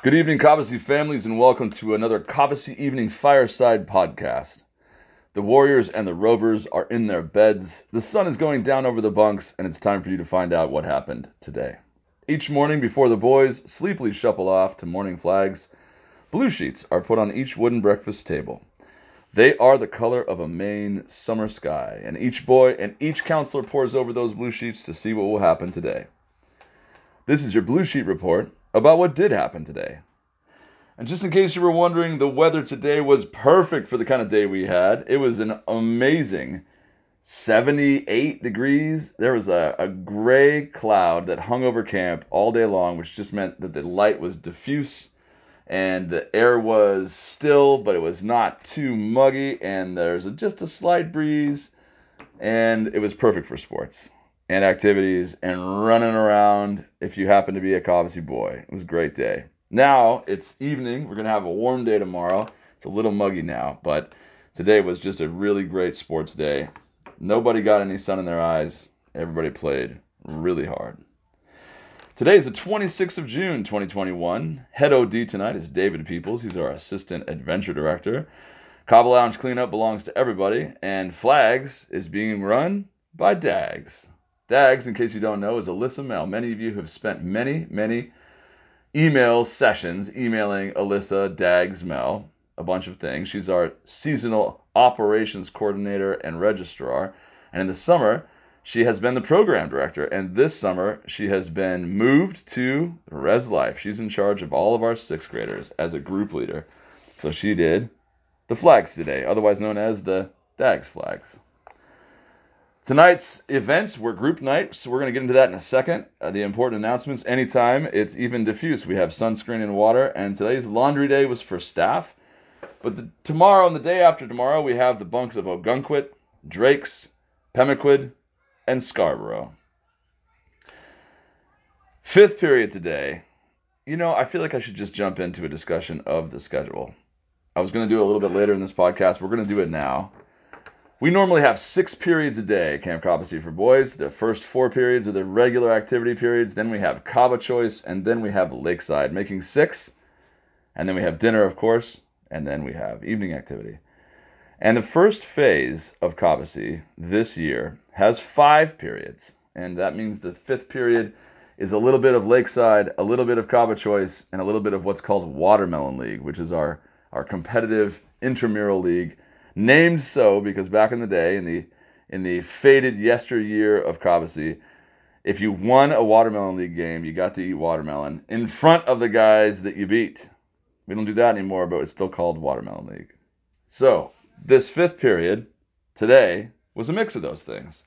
Good evening, Cobbossee families, and welcome to another Cobbossee Evening Fireside podcast. The Warriors and the Rovers are in their beds. The sun is going down over the bunks, and it's time for you to find out what happened today. Each morning before the boys sleepily shuffle off to morning flags, blue sheets are put on each wooden breakfast table. They are the color of a Maine summer sky, and each boy and each counselor pores over those blue sheets to see what will happen today. This is your blue sheet report about what did happen today. And just in case you were wondering, the weather today was perfect for the kind of day we had. It was an amazing 78 degrees. There was a, a gray cloud that hung over camp all day long, which just meant that the light was diffuse and the air was still, but it was not too muggy, and there's just a slight breeze, and it was perfect for sports and activities and running around if you happen to be a Cobbossee boy. It was a great day. Now it's evening. We're going to have a warm day tomorrow. It's a little muggy now, but today was just a really great sports day. Nobody got any sun in their eyes. Everybody played really hard. Today is the 26th of June, 2021. Head OD tonight is David Peoples. He's our assistant adventure director. Cobble Lounge cleanup belongs to everybody, and Flags is being run by Dags. Dags, in case you don't know, is Alyssa Mel. Many of you have spent many, many email sessions emailing Alyssa Dags Mel a bunch of things. She's our seasonal operations coordinator and registrar. And in the summer, she has been the program director, and this summer she has been moved to Res Life. She's in charge of all of our sixth graders as a group leader. So she did the flags today, otherwise known as the DAGS flags. Tonight's events were group night, so we're going to get into that in a second. Uh, the important announcements anytime it's even diffuse, we have sunscreen and water, and today's laundry day was for staff. But the, tomorrow and the day after tomorrow, we have the bunks of Ogunquit, Drakes, Pemaquid, and Scarborough. Fifth period today. You know, I feel like I should just jump into a discussion of the schedule. I was going to do it a little bit later in this podcast. We're going to do it now. We normally have six periods a day at Camp Cobbossee for boys. The first four periods are the regular activity periods. Then we have Cabo Choice, and then we have Lakeside, making six. And then we have dinner, of course, and then we have evening activity. And the first phase of Cobbossee this year has five periods. And that means the fifth period is a little bit of Lakeside, a little bit of Cabo Choice, and a little bit of what's called Watermelon League, which is our, our competitive intramural league. Named so because back in the day, in the in the faded yesteryear of Cobbossee, if you won a Watermelon League game, you got to eat watermelon in front of the guys that you beat. We don't do that anymore, but it's still called Watermelon League. So, this fifth period today was a mix of those things.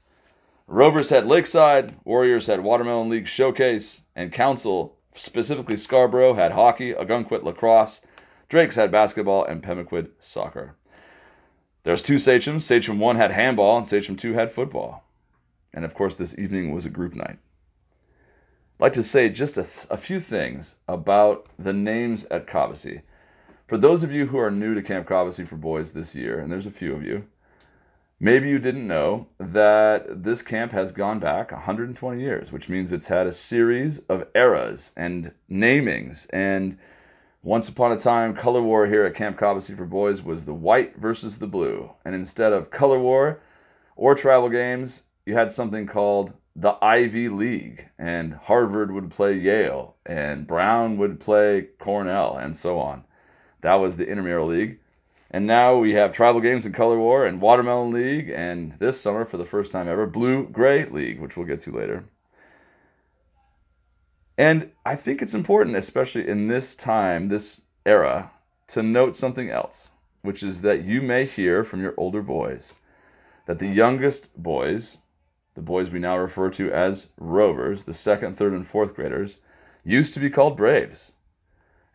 Rovers had Lakeside, Warriors had Watermelon League Showcase, and Council, specifically Scarborough, had hockey, Ogunquit lacrosse, Drakes had basketball, and Pemaquid soccer. There's two Sachems. Sachem 1 had handball, and Sachem 2 had football. And of course, this evening was a group night. I'd like to say just a, th- a few things about the names at Cobbossee. For those of you who are new to Camp Cobbossee for Boys this year, and there's a few of you, maybe you didn't know that this camp has gone back 120 years, which means it's had a series of eras and namings. And once upon a time, color war here at Camp Cobbossee for Boys was the white versus the blue. And instead of color war or travel games, you had something called the Ivy League, and Harvard would play Yale, and Brown would play Cornell, and so on. That was the intramural league. And now we have tribal games and Color War and Watermelon League, and this summer, for the first time ever, Blue Gray League, which we'll get to later. And I think it's important, especially in this time, this era, to note something else, which is that you may hear from your older boys that the youngest boys, the boys we now refer to as Rovers, the second, third, and fourth graders, used to be called Braves.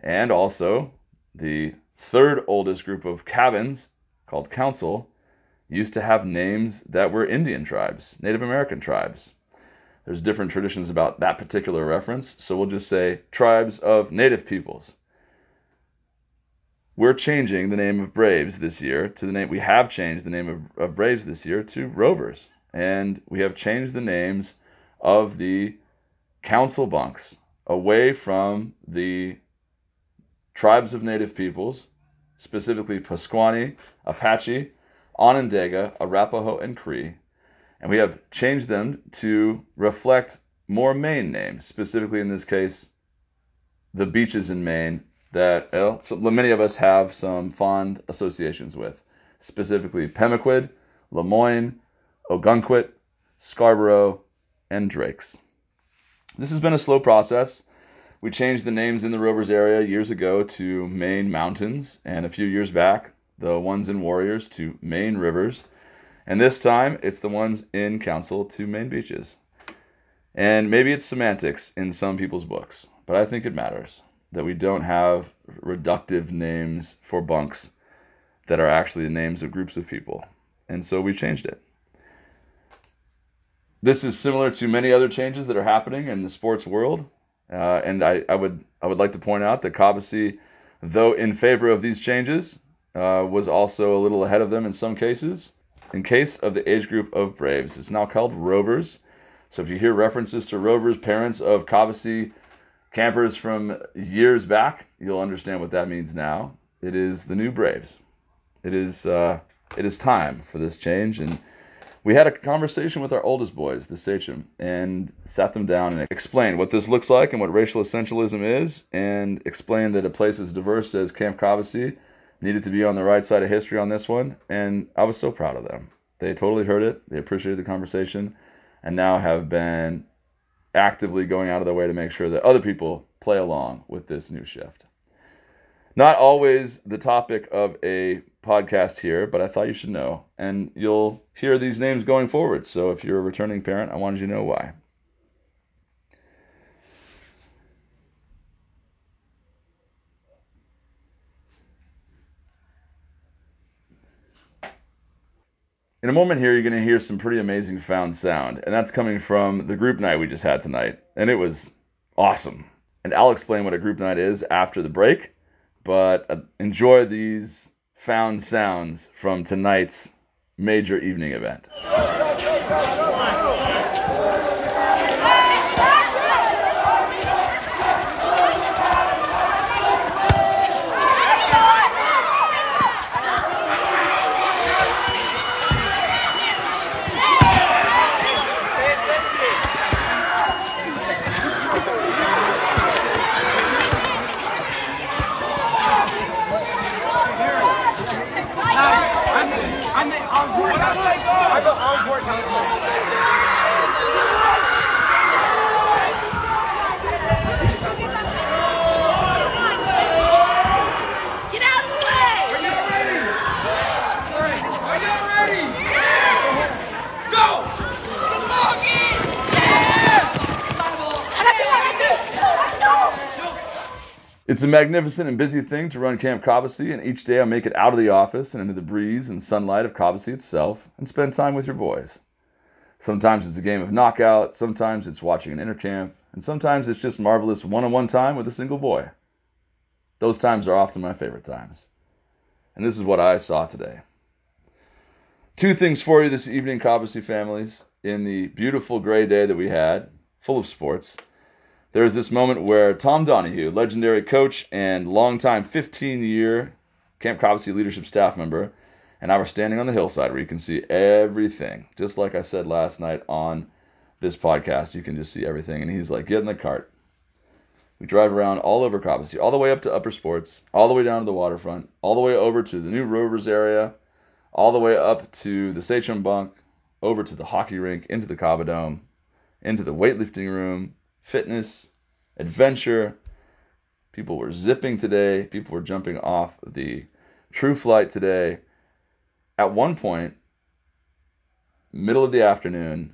And also, the third oldest group of cabins, called Council, used to have names that were Indian tribes, Native American tribes. There's different traditions about that particular reference, so we'll just say tribes of native peoples. We're changing the name of Braves this year to the name, we have changed the name of, of Braves this year to Rovers. And we have changed the names of the council bunks away from the tribes of native peoples, specifically Pasquani, Apache, Onondaga, Arapaho, and Cree, and we have changed them to reflect more Maine names, specifically in this case, the beaches in Maine that well, so many of us have some fond associations with, specifically Pemaquid, Lemoyne, Ogunquit, Scarborough, and Drakes. This has been a slow process. We changed the names in the Rovers area years ago to Maine Mountains, and a few years back, the ones in Warriors to Maine Rivers, and this time it's the ones in Council to main Beaches. And maybe it's semantics in some people's books, but I think it matters that we don't have reductive names for bunks that are actually the names of groups of people. And so we changed it. This is similar to many other changes that are happening in the sports world. Uh, and I, I, would I would like to point out that Cobbossee, though in favor of these changes, uh, was also a little ahead of them in some cases. In case of the age group of Braves, it's now called Rovers. So if you hear references to Rovers, parents of Cobbossee campers from years back, you'll understand what that means now. It is the new Braves. It is uh, it is time for this change, and we had a conversation with our oldest boys, the Sachem, and sat them down and explained what this looks like and what racial essentialism is, and explained that a place as diverse as Camp Cobbossee needed to be on the right side of history on this one, and I was so proud of them. They totally heard it, they appreciated the conversation, and now have been actively going out of their way to make sure that other people play along with this new shift. Not always the topic of a podcast here, but I thought you should know. And you'll hear these names going forward. So if you're a returning parent, I wanted you to know why. In a moment here, you're going to hear some pretty amazing found sound, and that's coming from the group night we just had tonight, and it was awesome. And I'll explain what a group night is after the break, but uh, enjoy these found sounds from tonight's major evening event. It's a magnificent and busy thing to run Camp Cobbossee, and each day I make it out of the office and into the breeze and sunlight of Cobbossee itself and spend time with your boys. Sometimes it's a game of knockout, sometimes it's watching an intercamp, and sometimes it's just marvelous one on one time with a single boy. Those times are often my favorite times. And this is what I saw today. Two things for you this evening, Cobbossee families, in the beautiful gray day that we had, full of sports there was this moment where Tom Donahue, legendary coach and longtime 15 year Camp Cobbossee leadership staff member, and I were standing on the hillside where you can see everything. Just like I said last night on this podcast, you can just see everything. And he's like, get in the cart. We drive around all over Cobbossee, all the way up to Upper Sports, all the way down to the waterfront, all the way over to the new Rovers area, all the way up to the Sachem Bunk, over to the hockey rink, into the Cobodome, into the weightlifting room, fitness, adventure. People were zipping today. People were jumping off the true flight today. At one point, middle of the afternoon,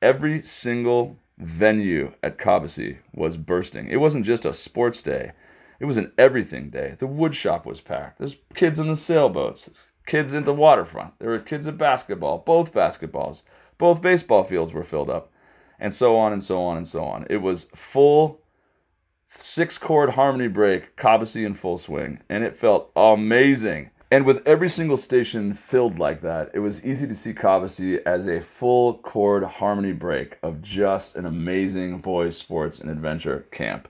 every single venue at Cobbossee was bursting. It wasn't just a sports day. It was an everything day. The wood shop was packed. There's kids in the sailboats, kids in the waterfront. There were kids at basketball, both basketballs. Both baseball fields were filled up and so on and so on and so on. It was full six chord harmony break, Cobbossee in full swing, and it felt amazing. And with every single station filled like that, it was easy to see Cobbossee as a full chord harmony break of just an amazing boys sports and adventure camp.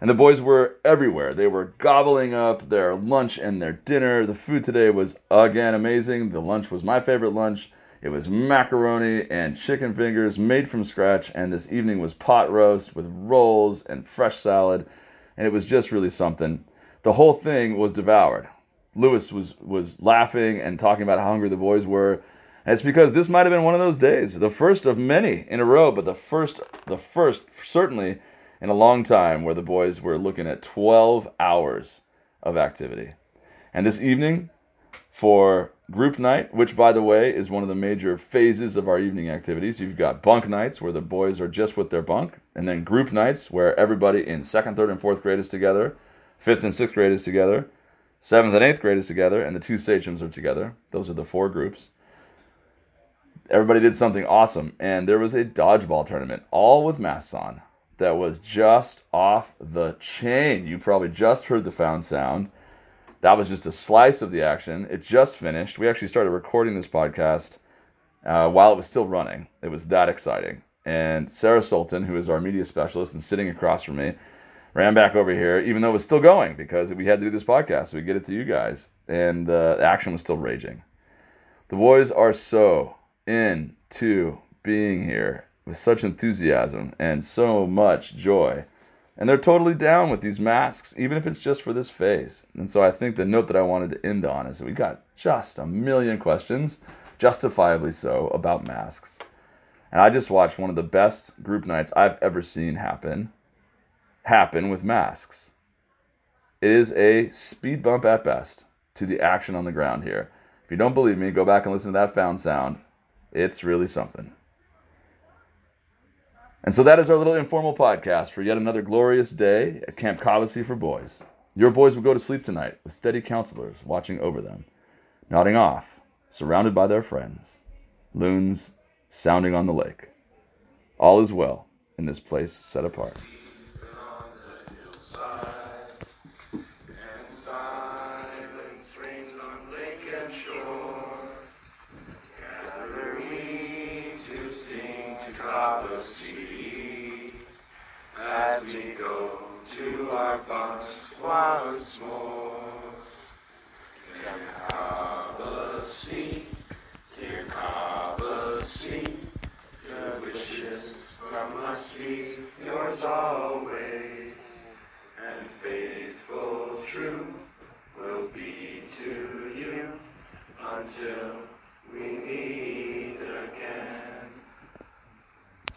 And the boys were everywhere. They were gobbling up their lunch and their dinner. The food today was again amazing. The lunch was my favorite lunch. It was macaroni and chicken fingers made from scratch, and this evening was pot roast with rolls and fresh salad, and it was just really something. The whole thing was devoured. Lewis was was laughing and talking about how hungry the boys were. And it's because this might have been one of those days, the first of many in a row, but the first the first certainly in a long time where the boys were looking at 12 hours of activity. And this evening for group night, which by the way is one of the major phases of our evening activities. You've got bunk nights where the boys are just with their bunk, and then group nights where everybody in second, third, and fourth grade is together, fifth and sixth grade is together, seventh and eighth grade is together, and the two sachems are together. Those are the four groups. Everybody did something awesome, and there was a dodgeball tournament, all with masks on, that was just off the chain. You probably just heard the found sound that was just a slice of the action. It just finished. We actually started recording this podcast uh, while it was still running. It was that exciting. And Sarah Sultan, who is our media specialist and sitting across from me, ran back over here, even though it was still going because we had to do this podcast so we get it to you guys. And the action was still raging. The boys are so into being here with such enthusiasm and so much joy. And they're totally down with these masks, even if it's just for this phase. And so I think the note that I wanted to end on is that we got just a million questions, justifiably so, about masks. And I just watched one of the best group nights I've ever seen happen happen with masks. It is a speed bump at best to the action on the ground here. If you don't believe me, go back and listen to that found sound. It's really something. And so that is our little informal podcast for yet another glorious day at Camp Cobbossee for boys. Your boys will go to sleep tonight with steady counselors watching over them, nodding off, surrounded by their friends, loons sounding on the lake. All is well in this place set apart. We go to our bunks once more. Dear Cobbossee, dear Cobbossee, good wishes from us be yours always, and faithful true will be to you until